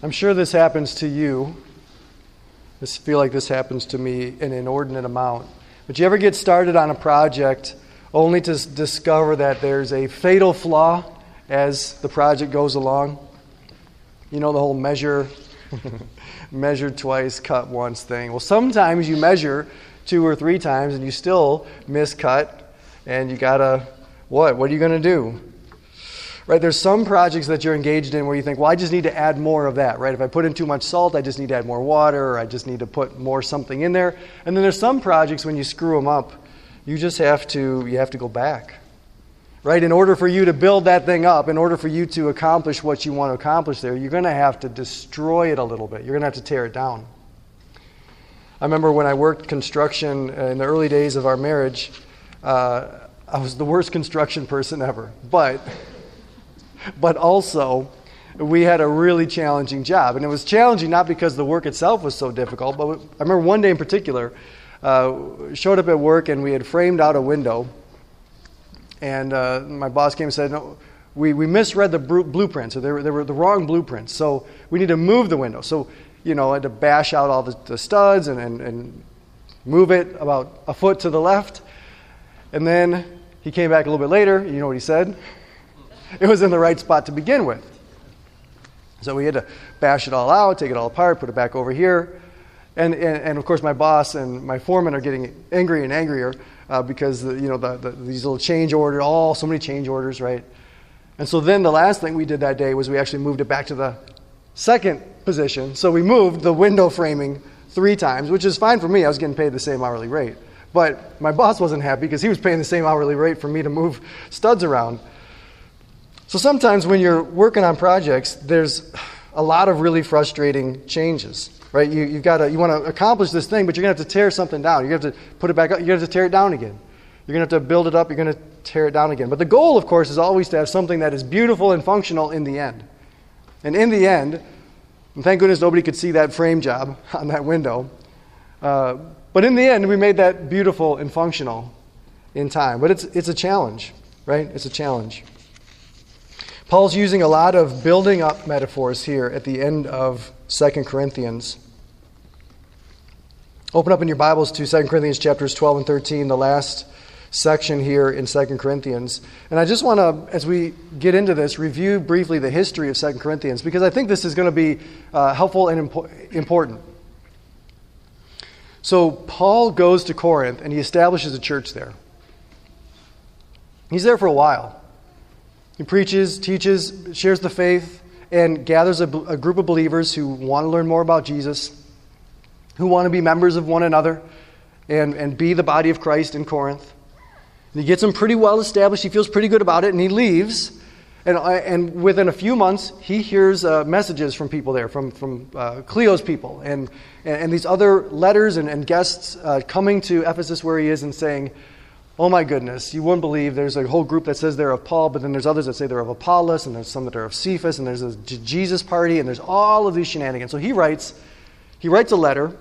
I'm sure this happens to you. I feel like this happens to me an inordinate amount. But you ever get started on a project only to discover that there's a fatal flaw as the project goes along? You know the whole measure, measure twice, cut once thing. Well, sometimes you measure two or three times and you still miscut, and you gotta, what? What are you gonna do? Right? There's some projects that you're engaged in where you think, well, I just need to add more of that, right? If I put in too much salt, I just need to add more water, or I just need to put more something in there. And then there's some projects when you screw them up, you just have to you have to go back. Right? In order for you to build that thing up, in order for you to accomplish what you want to accomplish there, you're going to have to destroy it a little bit. You're going to have to tear it down. I remember when I worked construction in the early days of our marriage, uh, I was the worst construction person ever. But but also we had a really challenging job. And it was challenging not because the work itself was so difficult, but I remember one day in particular, uh, showed up at work and we had framed out a window. And uh, my boss came and said, no, we, we misread the blueprints, so they were, they were the wrong blueprints. So we need to move the window. So, you know, I had to bash out all the, the studs and, and, and move it about a foot to the left. And then he came back a little bit later. You know what he said? It was in the right spot to begin with. So we had to bash it all out, take it all apart, put it back over here. And, and, and of course, my boss and my foreman are getting angry and angrier uh, because the, you know the, the, these little change orders, all so many change orders, right? And so then the last thing we did that day was we actually moved it back to the second position. So we moved the window framing three times, which is fine for me. I was getting paid the same hourly rate. But my boss wasn't happy because he was paying the same hourly rate for me to move studs around. So sometimes when you're working on projects, there's a lot of really frustrating changes, right? You, you've got to, you want to accomplish this thing, but you're going to have to tear something down. You're going to have to put it back up. You're going to have to tear it down again. You're going to have to build it up. You're going to tear it down again. But the goal, of course, is always to have something that is beautiful and functional in the end. And in the end, and thank goodness nobody could see that frame job on that window. Uh, but in the end, we made that beautiful and functional in time. But it's, it's a challenge, right? It's a challenge. Paul's using a lot of building up metaphors here at the end of 2 Corinthians. Open up in your Bibles to 2 Corinthians chapters 12 and 13, the last section here in 2 Corinthians. And I just want to, as we get into this, review briefly the history of 2 Corinthians because I think this is going to be uh, helpful and impo- important. So, Paul goes to Corinth and he establishes a church there. He's there for a while. He preaches, teaches, shares the faith, and gathers a, a group of believers who want to learn more about Jesus, who want to be members of one another, and, and be the body of Christ in Corinth. And he gets them pretty well established. He feels pretty good about it, and he leaves. And, uh, and within a few months, he hears uh, messages from people there, from, from uh, Chloe's people, and, and, these other letters and, and guests uh, coming to Ephesus where he is and saying, oh my goodness, you wouldn't believe there's a whole group that says they're of Paul, but then there's others that say they're of Apollos, and there's some that are of Cephas, and there's a Jesus party, and there's all of these shenanigans. So he writes, he writes a letter.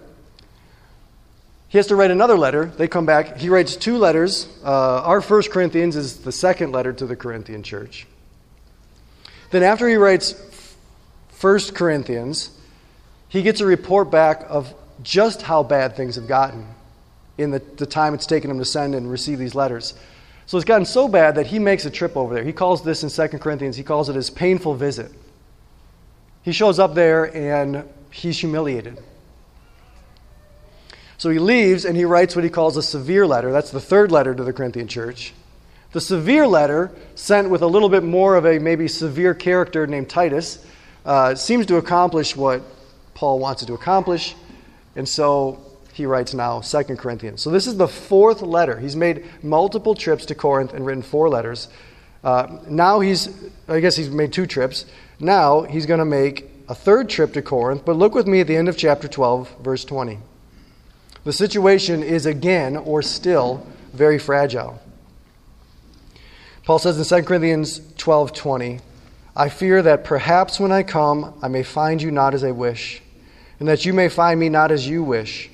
He has to write another letter. They come back. He writes two letters. Uh, our First Corinthians is the second letter to the Corinthian church. Then after he writes First Corinthians, he gets a report back of just how bad things have gotten in the, the time it's taken him to send and receive these letters. So it's gotten so bad that he makes a trip over there. He calls this in 2 Corinthians, he calls it his painful visit. He shows up there and he's humiliated. So he leaves and he writes what he calls a severe letter. That's the third letter to the Corinthian church. The severe letter, sent with a little bit more of a maybe severe character named Titus, uh, seems to accomplish what Paul wants it to accomplish. And so he writes now 2 Corinthians. So this is the fourth letter. He's made multiple trips to Corinth and written four letters. Uh, now he's, I guess he's made two trips. Now he's going to make a third trip to Corinth. But look with me at the end of chapter 12, verse 20. The situation is again, or still, very fragile. Paul says in 2 Corinthians 12 20, I fear that perhaps when I come, I may find you not as I wish, and that you may find me not as you wish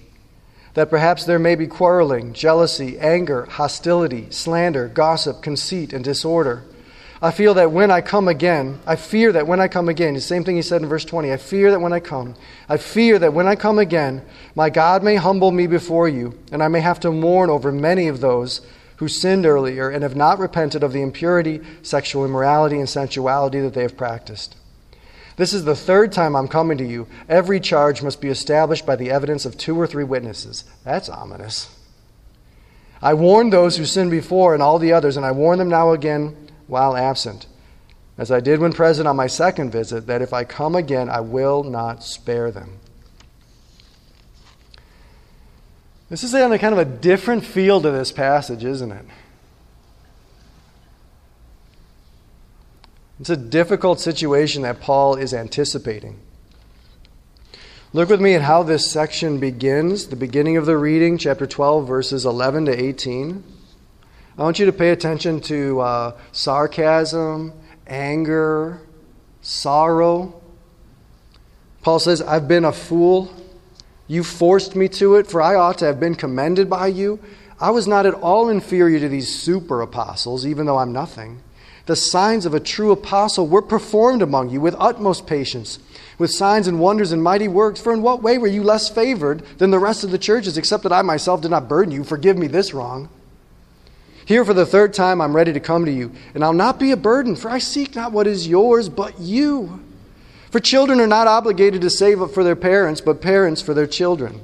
that perhaps there may be quarreling, jealousy, anger, hostility, slander, gossip, conceit, and disorder. I feel that when I come again, I fear that when I come again, the same thing he said in verse 20, I fear that when I come, I fear that when I come again, my God may humble me before you, and I may have to mourn over many of those who sinned earlier and have not repented of the impurity, sexual immorality, and sensuality that they have practiced. This is the third time I'm coming to you. Every charge must be established by the evidence of two or three witnesses. That's ominous. I warned those who sinned before and all the others, and I warn them now again while absent, as I did when present on my second visit, that if I come again, I will not spare them. This is on a kind of a different feel to this passage, isn't it? It's a difficult situation that Paul is anticipating. Look with me at how this section begins, the beginning of the reading, chapter 12, verses 11 to 18. I want you to pay attention to uh, sarcasm, anger, sorrow. Paul says, I've been a fool. You forced me to it, for I ought to have been commended by you. I was not at all inferior to these super apostles, even though I'm nothing. The signs of a true apostle were performed among you with utmost patience, with signs and wonders and mighty works. For in what way were you less favored than the rest of the churches, except that I myself did not burden you? Forgive me this wrong. Here for the third time, I'm ready to come to you, and I'll not be a burden, for I seek not what is yours, but you. For children are not obligated to save up for their parents, but parents for their children.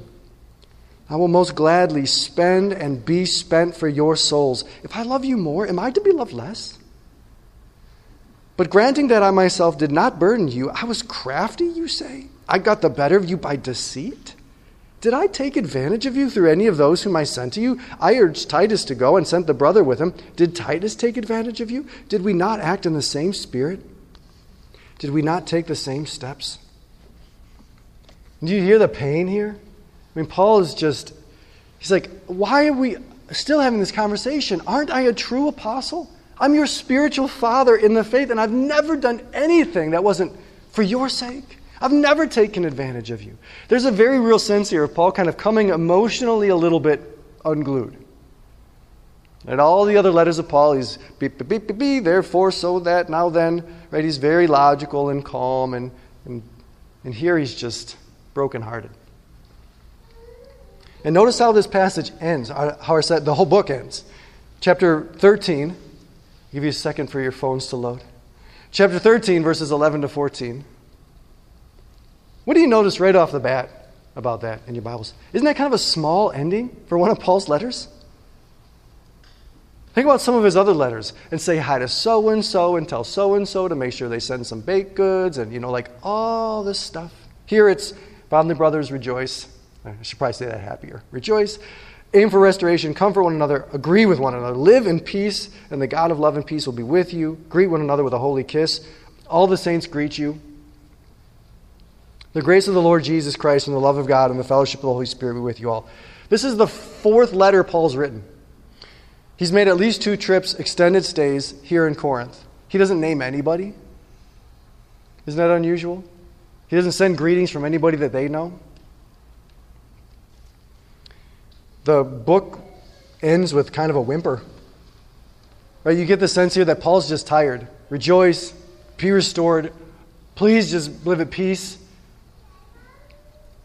I will most gladly spend and be spent for your souls. If I love you more, am I to be loved less? But granting that I myself did not burden you, I was crafty, you say? I got the better of you by deceit? Did I take advantage of you through any of those whom I sent to you? I urged Titus to go and sent the brother with him. Did Titus take advantage of you? Did we not act in the same spirit? Did we not take the same steps? Do you hear the pain here? I mean, Paul is just, he's like, why are we still having this conversation? Aren't I a true apostle? I'm your spiritual father in the faith, and I've never done anything that wasn't for your sake. I've never taken advantage of you. There's a very real sense here of Paul kind of coming emotionally a little bit unglued. And all the other letters of Paul, he's beep, beep, beep, beep, beep, therefore, so that, now then, right? He's very logical and calm, and, and, and here he's just brokenhearted. And notice how this passage ends, how said the whole book ends. Chapter 13, I'll give you a second for your phones to load. Chapter 13, verses 11 to 14. What do you notice right off the bat about that in your Bibles? Isn't that kind of a small ending for one of Paul's letters? Think about some of his other letters and say hi to so and so and tell so and so to make sure they send some baked goods and, you know, like all this stuff. Here it's family brothers, rejoice. I should probably say that happier. Rejoice, aim for restoration, comfort one another, agree with one another, live in peace, and the God of love and peace will be with you. Greet one another with a holy kiss. All the saints greet you. The grace of the Lord Jesus Christ and the love of God and the fellowship of the Holy Spirit be with you all. This is the fourth letter Paul's written. He's made at least two trips, extended stays here in Corinth. He doesn't name anybody. Isn't that unusual? He doesn't send greetings from anybody that they know. The book ends with kind of a whimper. Right? You get the sense here that Paul's just tired. Rejoice, be restored. Please just live at peace.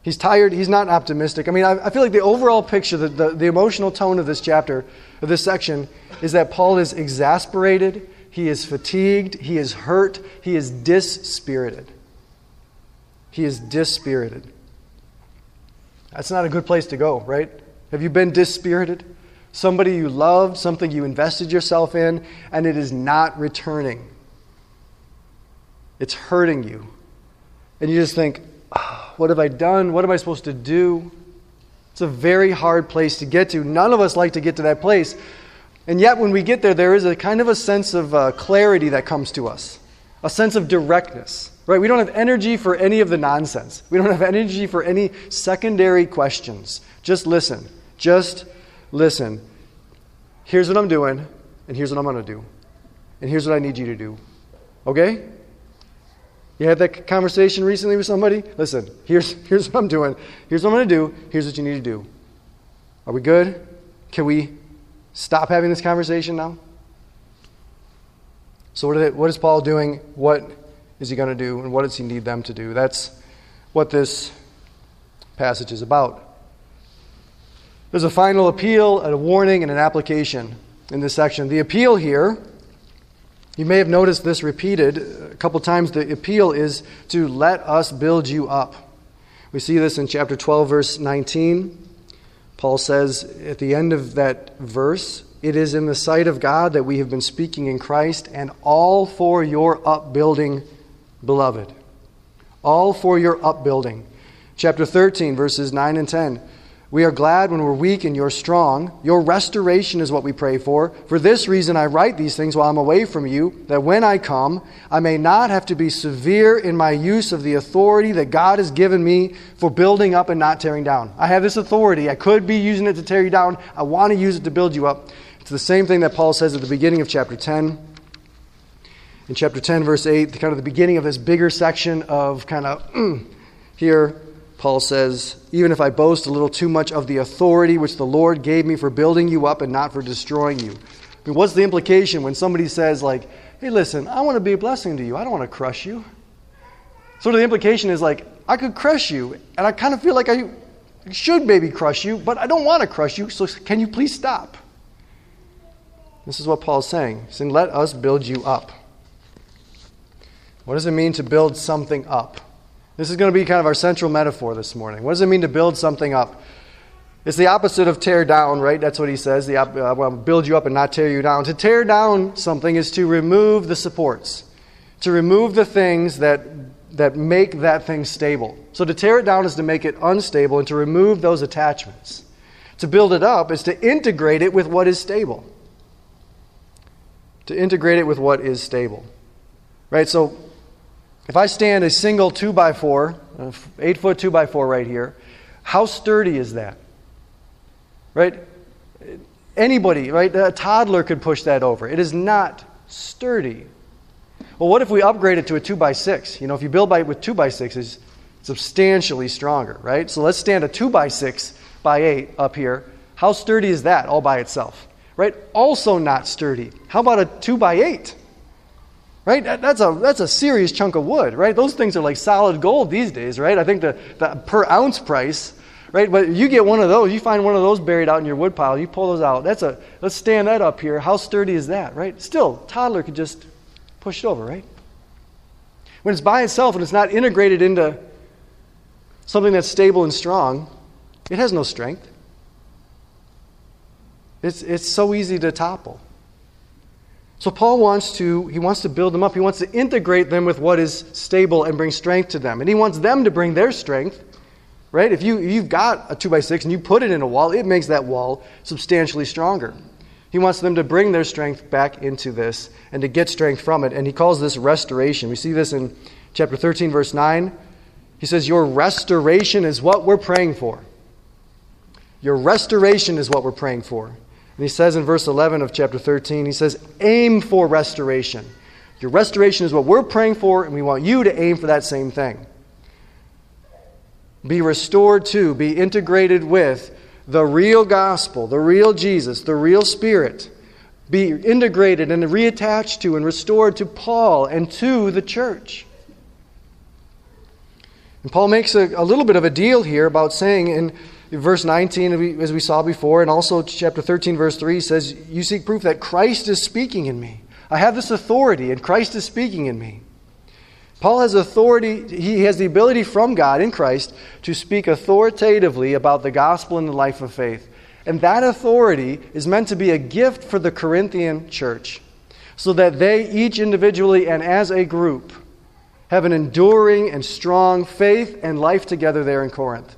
He's tired. He's not optimistic. I mean, I, I feel like the overall picture, the, the, the emotional tone of this chapter, of this section, is that Paul is exasperated, he is fatigued, he is hurt, he is dispirited. He is dispirited. That's not a good place to go, right? Have you been dispirited? Somebody you loved, something you invested yourself in, and it is not returning. It's hurting you. And you just think, what have I done? What am I supposed to do? It's a very hard place to get to. None of us like to get to that place. And yet, when we get there, there is a kind of a sense of uh, clarity that comes to us, a sense of directness. Right? We don't have energy for any of the nonsense. We don't have energy for any secondary questions. Just listen. Just listen. Here's what I'm doing, and here's what I'm going to do. And here's what I need you to do. Okay? You had that conversation recently with somebody? Listen, here's, here's what I'm doing. Here's what I'm going to do. Here's what you need to do. Are we good? Can we stop having this conversation now? So, what, what is Paul doing? What is he going to do? And what does he need them to do? That's what this passage is about. There's a final appeal, a warning, and an application in this section. The appeal here, you may have noticed this repeated a couple times. The appeal is to let us build you up. We see this in chapter 12, verse 19. Paul says at the end of that verse, It is in the sight of God that we have been speaking in Christ, and all for your upbuilding, beloved. All for your upbuilding. Chapter 13, verses 9 and 10. We are glad when we're weak and you're strong. Your restoration is what we pray for. For this reason, I write these things while I'm away from you, that when I come, I may not have to be severe in my use of the authority that God has given me for building up and not tearing down. I have this authority. I could be using it to tear you down. I want to use it to build you up. It's the same thing that Paul says at the beginning of chapter 10. In chapter 10, verse 8, kind of the beginning of this bigger section of kind of here Paul says, Even if I boast a little too much of the authority which the Lord gave me for building you up and not for destroying you. I mean, what's the implication when somebody says, like, hey, listen, I want to be a blessing to you. I don't want to crush you. Sort of the implication is like, I could crush you, and I kind of feel like I should maybe crush you, but I don't want to crush you, so can you please stop? This is what Paul's saying. He's saying, let us build you up. What does it mean to build something up? This is going to be kind of our central metaphor this morning. What does it mean to build something up? It's the opposite of tear down, right? That's what he says. The, uh, build you up and not tear you down. To tear down something is to remove the supports, to remove the things that, that make that thing stable. So to tear it down is to make it unstable and to remove those attachments. To build it up is to integrate it with what is stable. To integrate it with what is stable. Right? So if I stand a single 2 by 4 8 foot 2 by 4 right here, how sturdy is that? Right? Anybody, right? A toddler could push that over. It is not sturdy. Well, what if we upgrade it to a 2 by 6 You know, if you build by, with 2 by 6s it's substantially stronger, right? So let's stand a 2 by 6 by 8 up here. How sturdy is that all by itself? Right? Also not sturdy. How about a 2 by 8 right? That's a, that's a serious chunk of wood, right? Those things are like solid gold these days, right? I think the, the per ounce price, right? But you get one of those, you find one of those buried out in your wood pile, you pull those out. That's a, let's stand that up here. How sturdy is that, right? Still, toddler could just push it over, right? When it's by itself and it's not integrated into something that's stable and strong, it has no strength. It's, it's so easy to topple. So Paul wants to he wants to build them up. He wants to integrate them with what is stable and bring strength to them. And he wants them to bring their strength. Right? If you you've got a two by six and you put it in a wall, it makes that wall substantially stronger. He wants them to bring their strength back into this and to get strength from it. And he calls this restoration. We see this in chapter 13, verse 9. He says, Your restoration is what we're praying for. Your restoration is what we're praying for. And he says in verse 11 of chapter 13, he says, aim for restoration. Your restoration is what we're praying for, and we want you to aim for that same thing. Be restored to, be integrated with the real gospel, the real Jesus, the real Spirit. Be integrated and reattached to and restored to Paul and to the church. And Paul makes a, a little bit of a deal here about saying in verse 19, as we saw before, and also chapter 13, verse 3 says, You seek proof that Christ is speaking in me. I have this authority, and Christ is speaking in me. Paul has authority, he has the ability from God in Christ to speak authoritatively about the gospel and the life of faith. And that authority is meant to be a gift for the Corinthian church so that they, each individually and as a group, have an enduring and strong faith and life together there in Corinth.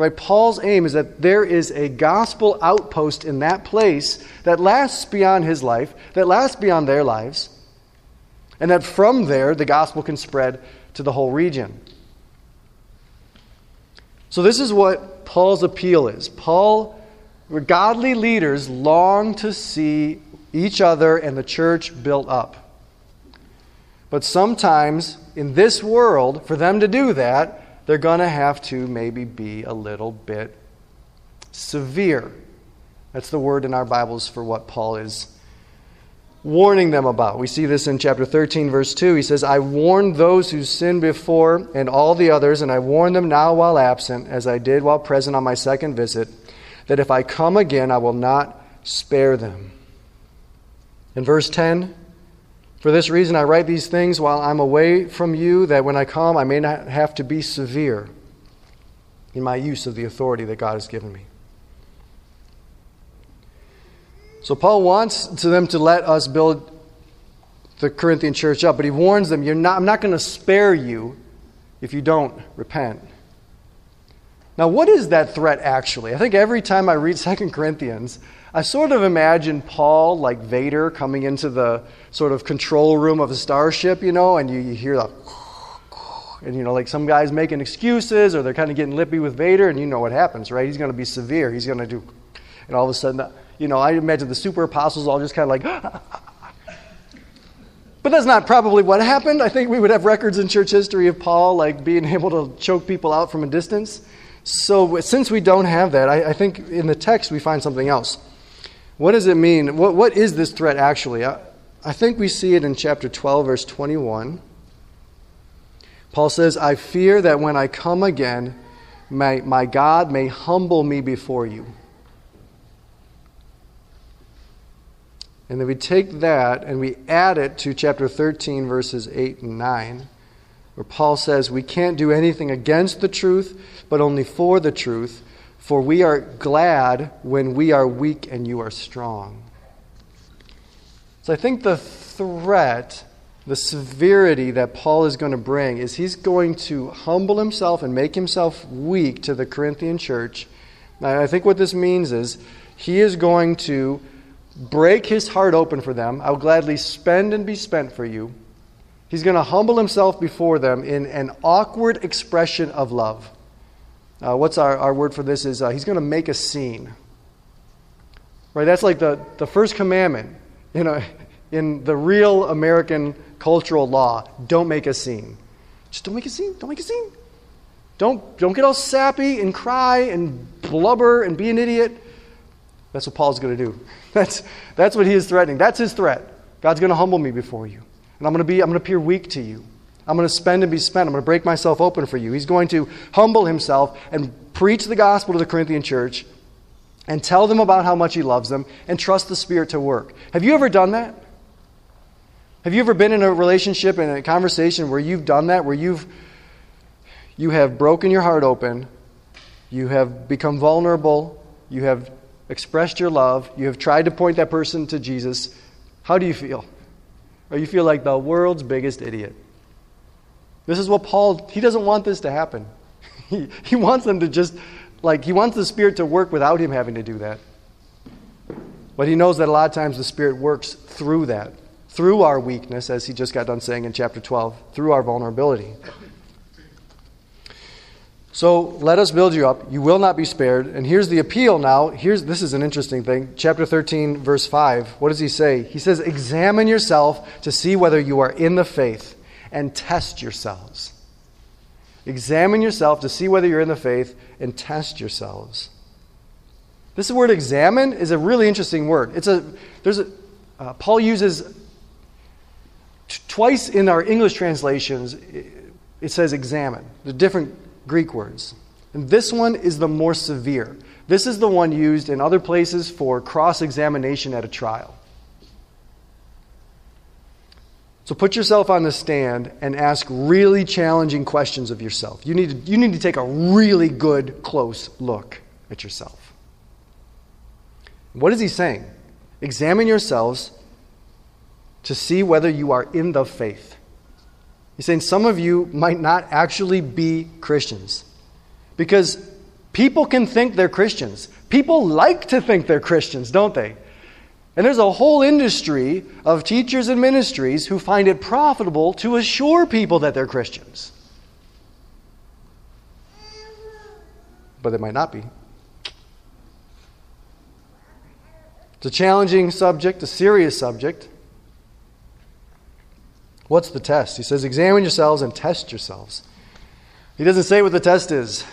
Right? Paul's aim is that there is a gospel outpost in that place that lasts beyond his life, that lasts beyond their lives, and that from there the gospel can spread to the whole region. So, this is what Paul's appeal is. Paul, godly leaders long to see each other and the church built up. But sometimes in this world, for them to do that, they're going to have to maybe be a little bit severe. That's the word in our Bibles for what Paul is warning them about. We see this in chapter 13, verse 2. He says, I warned those who sinned before and all the others, and I warn them now while absent, as I did while present on my second visit, that if I come again, I will not spare them. In verse 10, for this reason I write these things while I'm away from you, that when I come, I may not have to be severe in my use of the authority that God has given me. So Paul wants to them to let us build the Corinthian church up, but he warns them, not, I'm not going to spare you if you don't repent. Now, what is that threat actually? I think every time I read 2 Corinthians, I sort of imagine Paul like Vader coming into the sort of control room of a starship, you know, and you, you hear the and you know, like some guys making excuses or they're kind of getting lippy with Vader, and you know what happens, right? He's going to be severe. He's going to do, and all of a sudden, you know, I imagine the super apostles all just kind of like, but that's not probably what happened. I think we would have records in church history of Paul like being able to choke people out from a distance. So since we don't have that, I, I think in the text we find something else. What does it mean? What, what is this threat actually? I, I think we see it in chapter 12, verse 21. Paul says, I fear that when I come again, my, my God may humble me before you And then we take that and we add it to chapter 13, verses 8 and 9, where Paul says, We can't do anything against the truth, but only for the truth, for we are glad when we are weak and you are strong. So I think the threat, the severity that Paul is going to bring is he's going to humble himself and make himself weak to the Corinthian church. I think what this means is he is going to break his heart open for them. I will gladly spend and be spent for you. He's going to humble himself before them in an awkward expression of love. Uh, what's our, our word for this? Is uh, he's going to make a scene. Right? That's like the, the first commandment you know, in the real American cultural law. Don't make a scene. Just don't make a scene. Don't make a scene. Don't, don't get all sappy and cry and blubber and be an idiot. That's what Paul's going to do. That's, that's what he is threatening. That's his threat. God's going to humble me before you. And I'm going to be, I'm going to appear weak to you. I'm going to spend and be spent. I'm going to break myself open for you. He's going to humble himself and preach the gospel to the Corinthian church and tell them about how much he loves them and trust the Spirit to work. Have you ever done that? Have you ever been in a relationship, and a conversation where you've done that, where you've you have broken your heart open, you have become vulnerable, you have expressed your love, you have tried to point that person to Jesus, how do you feel? Or you feel like the world's biggest idiot. This is what Paul, he doesn't want this to happen. He, he wants them to just, like, he wants the Spirit to work without him having to do that. But he knows that a lot of times the Spirit works through that, through our weakness, as he just got done saying in chapter 12, through our vulnerability. So let us build you up. You will not be spared. And here's the appeal now. Here's this is an interesting thing. Chapter 13, verse 5. What does he say? He says, Examine yourself to see whether you are in the faith and test yourselves. Examine yourself to see whether you're in the faith and test yourselves. This word examine is a really interesting word. It's a there's a uh, Paul uses t- twice in our English translations it says examine. The different Greek words. And this one is the more severe. This is the one used in other places for cross examination at a trial. So put yourself on the stand and ask really challenging questions of yourself. You need to, you need to take a really good, close look at yourself. What is he saying? Examine yourselves to see whether you are in the faith. He's saying some of you might not actually be Christians. Because people can think they're Christians. People like to think they're Christians, don't they? And there's a whole industry of teachers and ministries who find it profitable to assure people that they're Christians. But they might not be. It's a challenging subject, a serious subject. What's the test? He says, Examine yourselves and test yourselves. He doesn't say what the test is.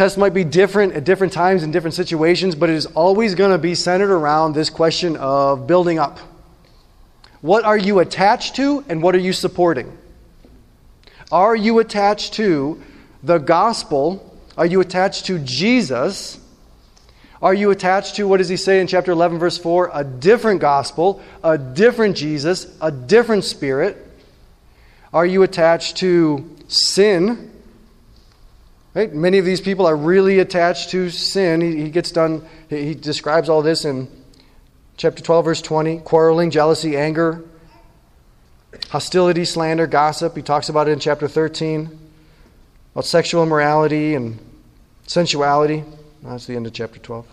Tests might be different at different times in different situations, but it is always going to be centered around this question of building up. What are you attached to and what are you supporting? Are you attached to the gospel? Are you attached to Jesus? Are you attached to, what does he say in chapter 11, verse 4? A different gospel, a different Jesus, a different spirit. Are you attached to sin? Right? Many of these people are really attached to sin. He, gets done, he describes all this in chapter 12, verse 20 quarreling, jealousy, anger, hostility, slander, gossip. He talks about it in chapter 13 about sexual immorality and sensuality. That's the end of chapter 12.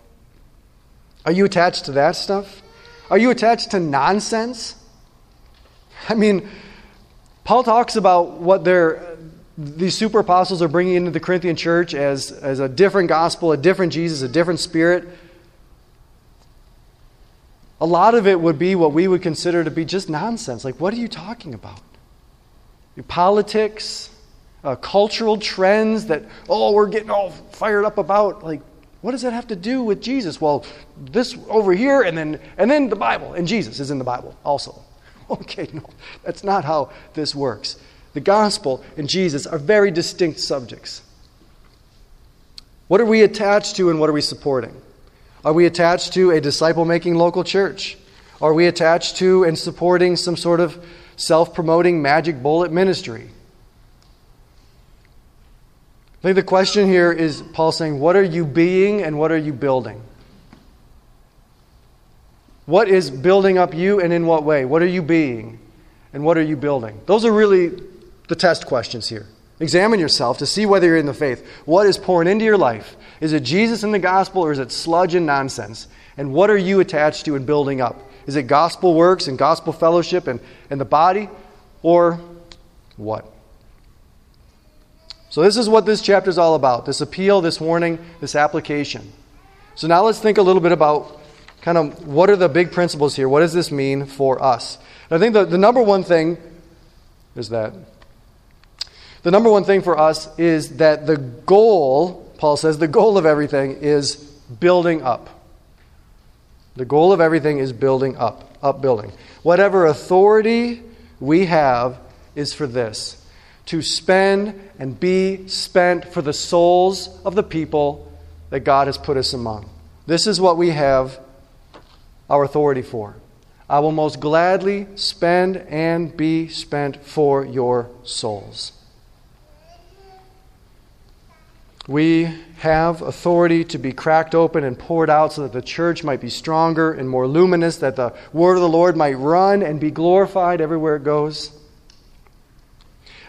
Are you attached to that stuff? Are you attached to nonsense? I mean, Paul talks about what they're, these super apostles are bringing into the Corinthian church as, as a different gospel, a different Jesus, a different spirit. A lot of it would be what we would consider to be just nonsense. Like, what are you talking about? Your politics, uh, cultural trends that, oh, we're getting all fired up about. Like, what does that have to do with Jesus? Well, this over here, and then, and then the Bible, and Jesus is in the Bible also. Okay, no, that's not how this works. The gospel and Jesus are very distinct subjects. What are we attached to and what are we supporting? Are we attached to a disciple making local church? Are we attached to and supporting some sort of self promoting magic bullet ministry? I think the question here is Paul saying, What are you being and what are you building? What is building up you and in what way? What are you being and what are you building? Those are really the test questions here. Examine yourself to see whether you're in the faith. What is pouring into your life? Is it Jesus and the gospel or is it sludge and nonsense? And what are you attached to and building up? Is it gospel works and gospel fellowship and, and the body or what? So, this is what this chapter is all about this appeal, this warning, this application. So, now let's think a little bit about kind of what are the big principles here? What does this mean for us? And I think the, the number one thing is that the number one thing for us is that the goal, Paul says, the goal of everything is building up. The goal of everything is building up, upbuilding. Whatever authority we have is for this to spend and be spent for the souls of the people that God has put us among. This is what we have our authority for. I will most gladly spend and be spent for your souls. We have authority to be cracked open and poured out so that the church might be stronger and more luminous, that the word of the Lord might run and be glorified everywhere it goes.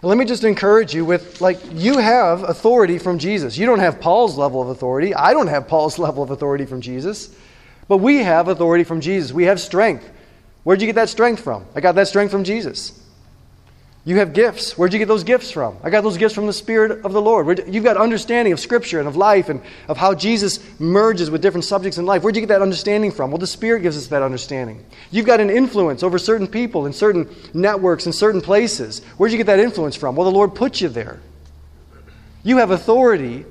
And let me just encourage you with like, you have authority from Jesus. You don't have Paul's level of authority. I don't have Paul's level of authority from Jesus. But we have authority from Jesus. We have strength. Where'd you get that strength from? I got that strength from Jesus. You have gifts. Where'd you get those gifts from? I got those gifts from the Spirit of the Lord. You've got understanding of Scripture and of life and of how Jesus merges with different subjects in life. Where'd you get that understanding from? Well, the Spirit gives us that understanding. You've got an influence over certain people in certain networks in certain places. Where'd you get that influence from? Well, the Lord put you there. You have authority.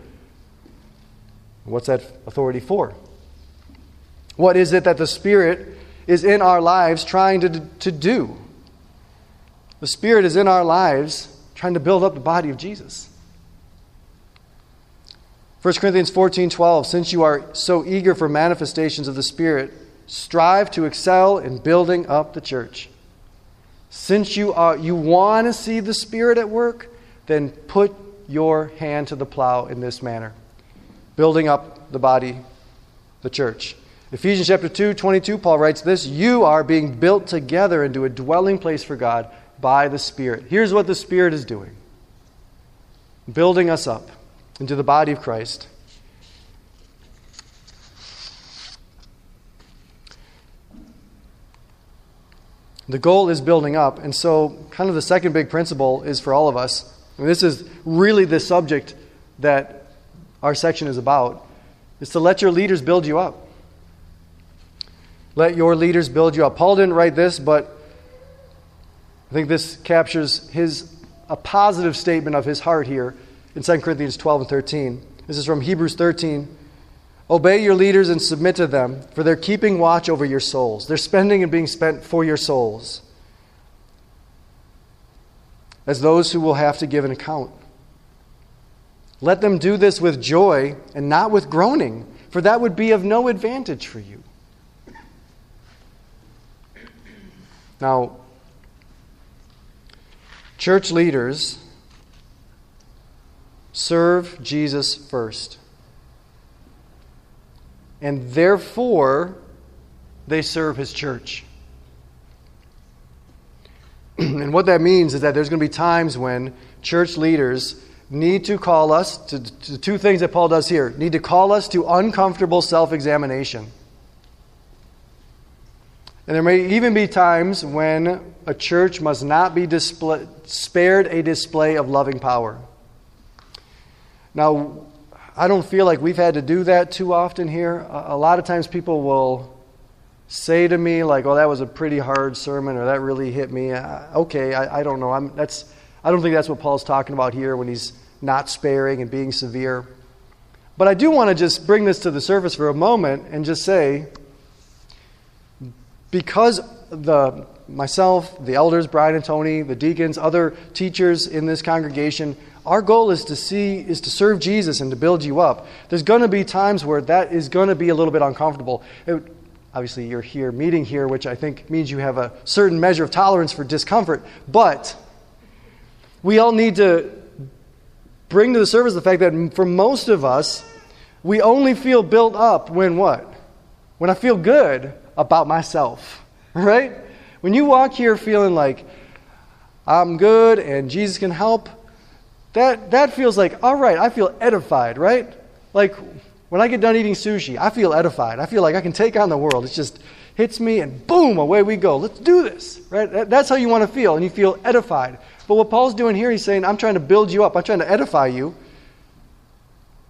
What's that authority for? What is it that the Spirit is in our lives trying to, to do? The Spirit is in our lives trying to build up the body of Jesus. 1 Corinthians 14 12, since you are so eager for manifestations of the Spirit, strive to excel in building up the church. Since you, are, you want to see the Spirit at work, then put your hand to the plow in this manner, building up the body, the church. Ephesians chapter 2, 22, Paul writes this You are being built together into a dwelling place for God by the Spirit. Here's what the Spirit is doing building us up into the body of Christ. The goal is building up. And so, kind of the second big principle is for all of us. And this is really the subject that our section is about is to let your leaders build you up. Let your leaders build you up. Paul didn't write this, but I think this captures his a positive statement of his heart here in 2 Corinthians 12 and 13. This is from Hebrews 13. Obey your leaders and submit to them, for they're keeping watch over your souls. They're spending and being spent for your souls, as those who will have to give an account. Let them do this with joy and not with groaning, for that would be of no advantage for you. Now, church leaders serve Jesus first. And therefore, they serve his church. and what that means is that there's going to be times when church leaders need to call us to, to two things that Paul does here need to call us to uncomfortable self examination. And there may even be times when a church must not be display, spared a display of loving power. Now, I don't feel like we've had to do that too often here. A, lot of times people will say to me, like, oh, that was a pretty hard sermon, or that really hit me. Okay, I, I don't know. I'm, that's, I don't think that's what Paul's talking about here when he's not sparing and being severe. But I do want to just bring this to the surface for a moment and just say, because the myself, the elders, Brian and Tony, the deacons, other teachers in this congregation, our goal is to see is to serve Jesus and to build you up. There's going to be times where that is going to be a little bit uncomfortable. It, obviously, you're here meeting here, which I think means you have a certain measure of tolerance for discomfort. But we all need to bring to the surface the fact that for most of us, we only feel built up when what? When I feel good about myself, right? When you walk here feeling like I'm good and Jesus can help, that, that feels like, all right, I feel edified, right? Like when I get done eating sushi, I feel edified. I feel like I can take on the world. It just hits me and boom, away we go. Let's do this, right? That, that's how you want to feel, and you feel edified. But what Paul's doing here, he's saying, I'm trying to build you up, I'm trying to edify you.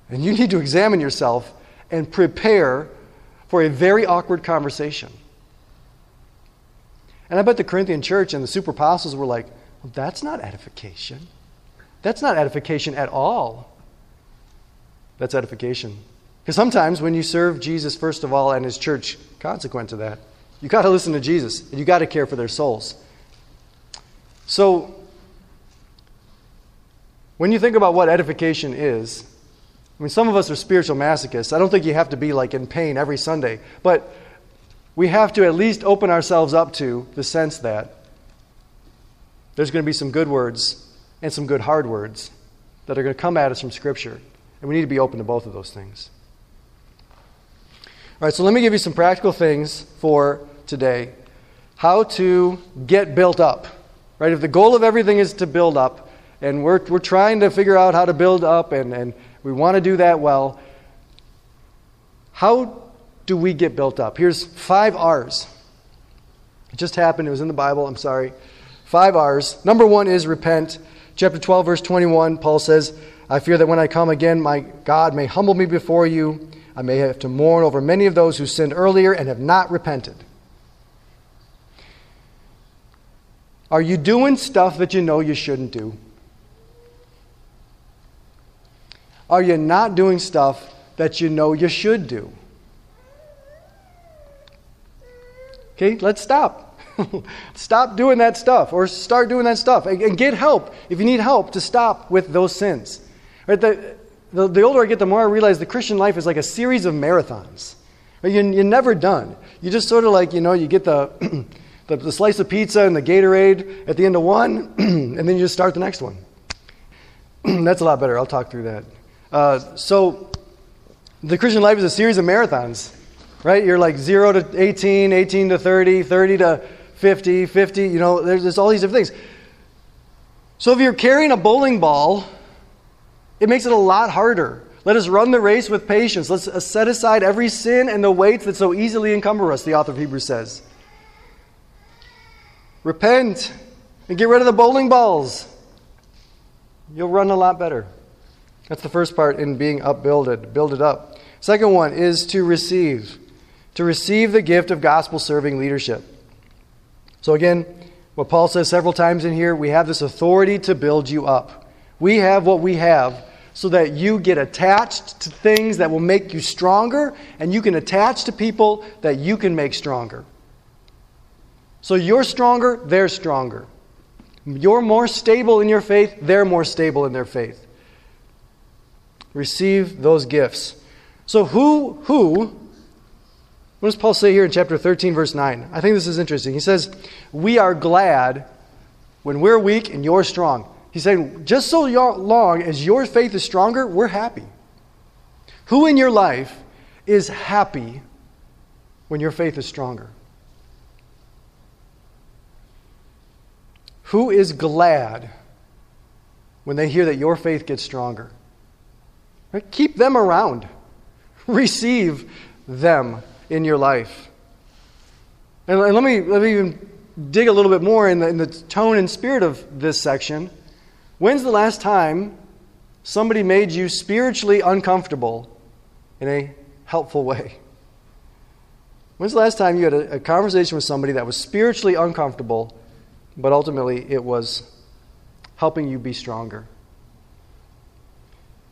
And you need to examine yourself and prepare for a very awkward conversation. And I bet the Corinthian church and the super apostles were like, well, that's not edification. That's not edification at all. That's edification. Because sometimes when you serve Jesus, first of all, and his church, consequent to that, you got to listen to Jesus and you got to care for their souls. So, when you think about what edification is, I mean, some of us are spiritual masochists. I don't think you have to be like in pain every Sunday, but we have to at least open ourselves up to the sense that there's going to be some good words and some good hard words that are going to come at us from Scripture. And we need to be open to both of those things. All right, so let me give you some practical things for today. How to get built up. Right? If the goal of everything is to build up, and we're, we're trying to figure out how to build up and, and we want to do that well. How do we get built up? Here's five R's. It just happened. It was in the Bible. I'm sorry. Five R's. Number one is repent. Chapter 12, verse 21, Paul says, I fear that when I come again, my God may humble me before you. I may have to mourn over many of those who sinned earlier and have not repented. Are you doing stuff that you know you shouldn't do? Are you not doing stuff that you know you should do? Okay, let's stop. stop doing that stuff or start doing that stuff and, get help if you need help to stop with those sins. Right? The, the, the, older I get, the more I realize the Christian life is like a series of marathons. Right? You, you're never done. You just sort of like, you know, you get the, the, the slice of pizza and the Gatorade at the end of one, and then you just start the next one. That's a lot better. I'll talk through that. Uh, so, the Christian life is a series of marathons, right? You're like 0 to 18, 18 to 30, 30 to 50, 50, you know, there's, there's all these different things. So, if you're carrying a bowling ball, it makes it a lot harder. Let us run the race with patience. Let's uh, set aside every sin and the weights that so easily encumber us, the author of Hebrews says. Repent and get rid of the bowling balls. You'll run a lot better. That's the first part in being upbuilded, builded up. Second one is to receive, to receive the gift of gospel serving leadership. So again, what Paul says several times in here, we have this authority to build you up. We have what we have so that you get attached to things that will make you stronger, and you can attach to people that you can make stronger. So you're stronger, they're stronger. You're more stable in your faith, they're more stable in their faith. Receive those gifts. So, who, who, what does Paul say here in chapter 13, verse 9? I think this is interesting. He says, We are glad when we're weak and you're strong. He's saying, just so long as your faith is stronger, we're happy. Who in your life is happy when your faith is stronger? Who is glad when they hear that your faith gets stronger? Right? Keep them around. Receive them in your life. And, let me let me even dig a little bit more in the, in the tone and spirit of this section. When's the last time somebody made you spiritually uncomfortable in a helpful way? When's the last time you had a, a conversation with somebody that was spiritually uncomfortable, but ultimately it was helping you be stronger?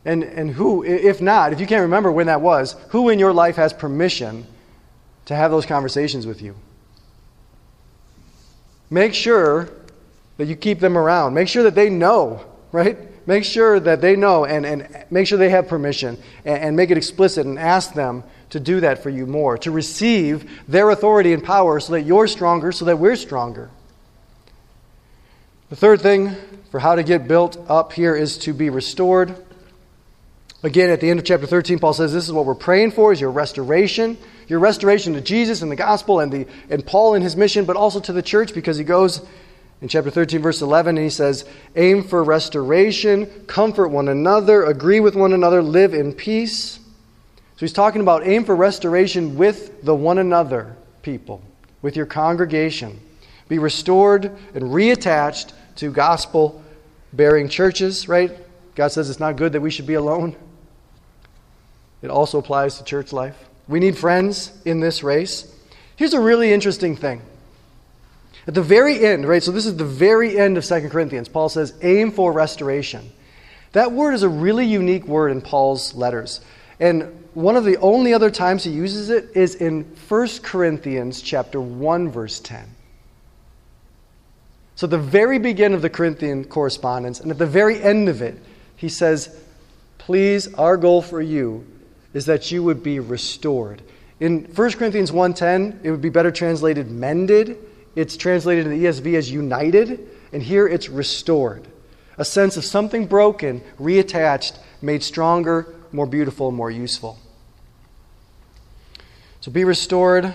And, and who, if not, if you can't remember when that was, who in your life has permission to have those conversations with you? Make sure that you keep them around. Make sure that they know, right? Make sure that they know and, and make sure they have permission and, and make it explicit and ask them to do that for you more, to receive their authority and power so that you're stronger, so that we're stronger. The third thing for how to get built up here is to be restored. Again, at the end of chapter 13, Paul says this is what we're praying for is your restoration. Your restoration to Jesus and the gospel and, the, and Paul and his mission, but also to the church because he goes in chapter 13, verse 11, and he says, Aim for restoration, comfort one another, agree with one another, live in peace. So he's talking about aim for restoration with the one another people, with your congregation. Be restored and reattached to gospel bearing churches, right? God says it's not good that we should be alone. It also applies to church life. We need friends in this race. Here's a really interesting thing. At the very end, right? So this is the very end of 2 Corinthians. Paul says, aim for restoration. That word is a really unique word in Paul's letters. And one of the only other times he uses it is in 1 Corinthians chapter 1 verse 10. So the very beginning of the Corinthian correspondence and at the very end of it, he says, "Please, our goal for you is that you would be restored. In 1 Corinthians 1:10, it would be better translated mended. It's translated in the ESV as united, and here it's restored. A sense of something broken, reattached, made stronger, more beautiful, more useful. So be restored.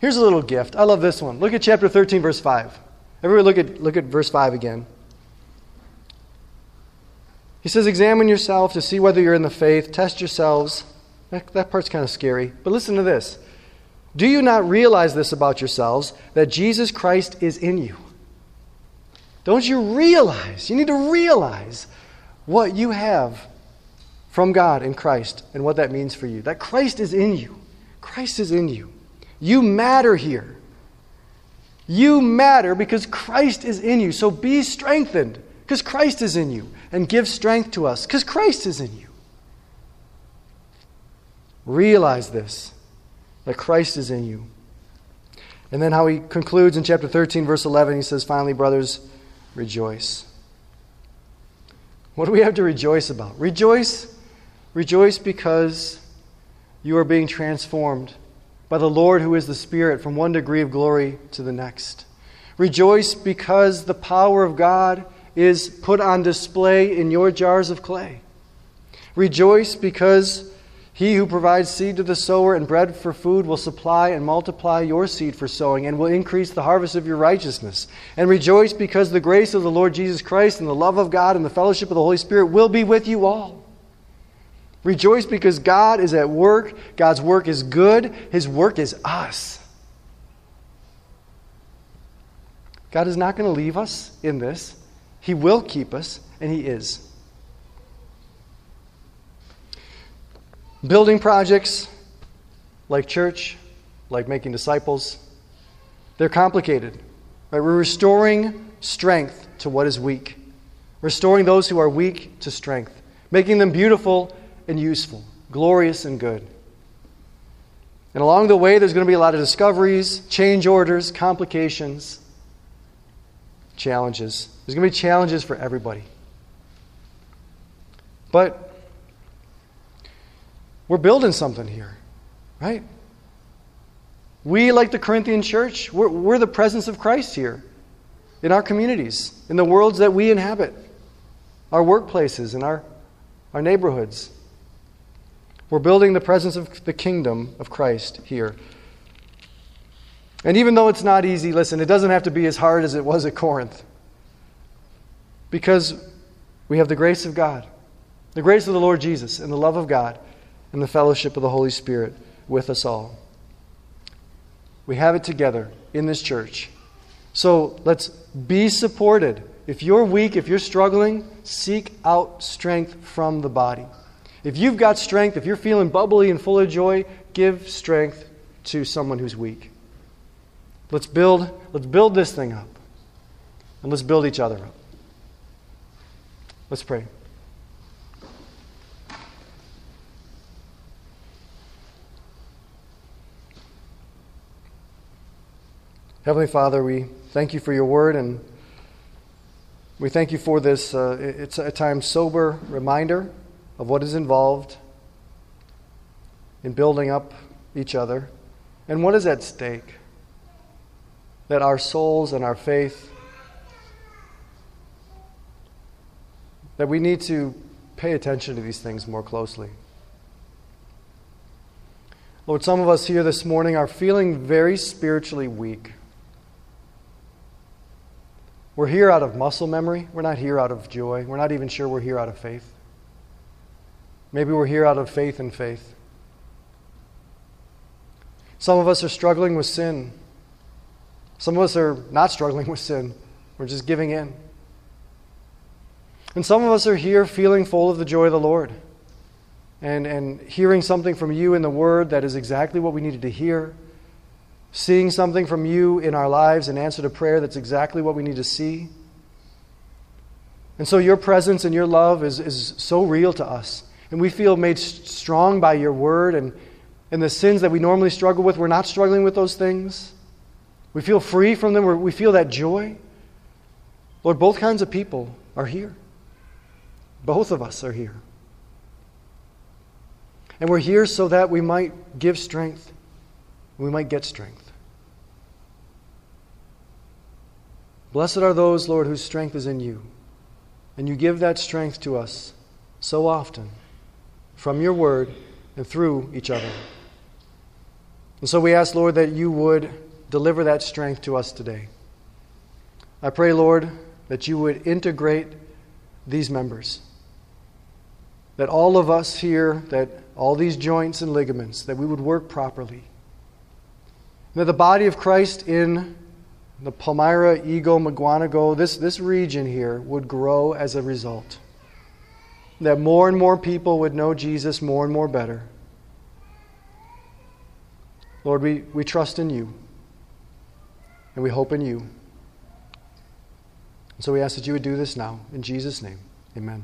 Here's a little gift. I love this one. Look at chapter 13, verse 5. Everybody look at, look at verse 5 again. He says, Examine yourself to see whether you're in the faith. Test yourselves. That, that part's kind of scary. But listen to this. Do you not realize this about yourselves, that Jesus Christ is in you? Don't you realize? You need to realize what you have from God in Christ and what that means for you. That Christ is in you. Christ is in you. You matter here. You matter because Christ is in you. So be strengthened because Christ is in you and give strength to us because Christ is in you. Realize this that Christ is in you. And then how he concludes in chapter 13, verse 11, he says, Finally, brothers, rejoice. What do we have to rejoice about? Rejoice. Rejoice because you are being transformed by the Lord who is the Spirit from one degree of glory to the next. Rejoice because the power of God is put on display in your jars of clay. Rejoice because he who provides seed to the sower and bread for food will supply and multiply your seed for sowing and will increase the harvest of your righteousness. And rejoice because the grace of the Lord Jesus Christ and the love of God and the fellowship of the Holy Spirit will be with you all. Rejoice because God is at work. God's work is good. His work is us. God is not going to leave us in this. He will keep us, and He is. Building projects like church, like making disciples, they're complicated. Right? We're restoring strength to what is weak. restoring those who are weak to strength, making them beautiful and useful, glorious and good. And along the way, there's going to be a lot of discoveries, change orders, complications, challenges. There's going to be challenges for everybody. But we're building something here, right? We, like the Corinthian church, we're, we're the presence of Christ here in our communities, in the worlds that we inhabit, our workplaces, and our, our neighborhoods. We're building the presence of the kingdom of Christ here. And even though it's not easy, listen, it doesn't have to be as hard as it was at Corinth. Because we have the grace of God, the grace of the Lord Jesus, and the love of God, and the fellowship of the Holy Spirit with us all. We have it together in this church. So let's be supported. If you're weak, if you're struggling, seek out strength from the body. If you've got strength, if you're feeling bubbly and full of joy, give strength to someone who's weak. Let's build, let's build this thing up. And let's build each other up. Let's pray. Heavenly Father, we thank you for your word and we thank you for this. Uh, it's a time sober reminder of what is involved in building up each other and what is at stake. That our souls and our faith, that we need to pay attention to these things more closely. Lord, some of us here this morning are feeling very spiritually weak. We're here out of muscle memory. We're not here out of joy. We're not even sure we're here out of faith. Maybe we're here out of faith and faith. Some of us are struggling with sin. Some of us are not struggling with sin. We're just giving in. And some of us are here feeling full of the joy of the Lord and, and hearing something from you in the Word that is exactly what we needed to hear, seeing something from you in our lives in answer to prayer that's exactly what we need to see. And so your presence and your love is, is so real to us and we feel made strong by your word and, and the sins that we normally struggle with, we're not struggling with those things. We feel free from them. We feel that joy. Lord, both kinds of people are here. Both of us are here. And we're here so that we might give strength, we might get strength. Blessed are those, Lord, whose strength is in you. And you give that strength to us so often from your word and through each other. And so we ask, Lord, that you would deliver that strength to us today. I pray, Lord, that you would integrate these members. That all of us here, that all these joints and ligaments, that we would work properly. that the body of Christ in the Palmyra, Eagle, Mukwonago, this, this region here would grow as a result that more and more people would know Jesus more and more better. Lord, we, we trust in you and we hope in you. And so we ask that you would do this now. In Jesus' name, amen.